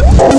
Oh.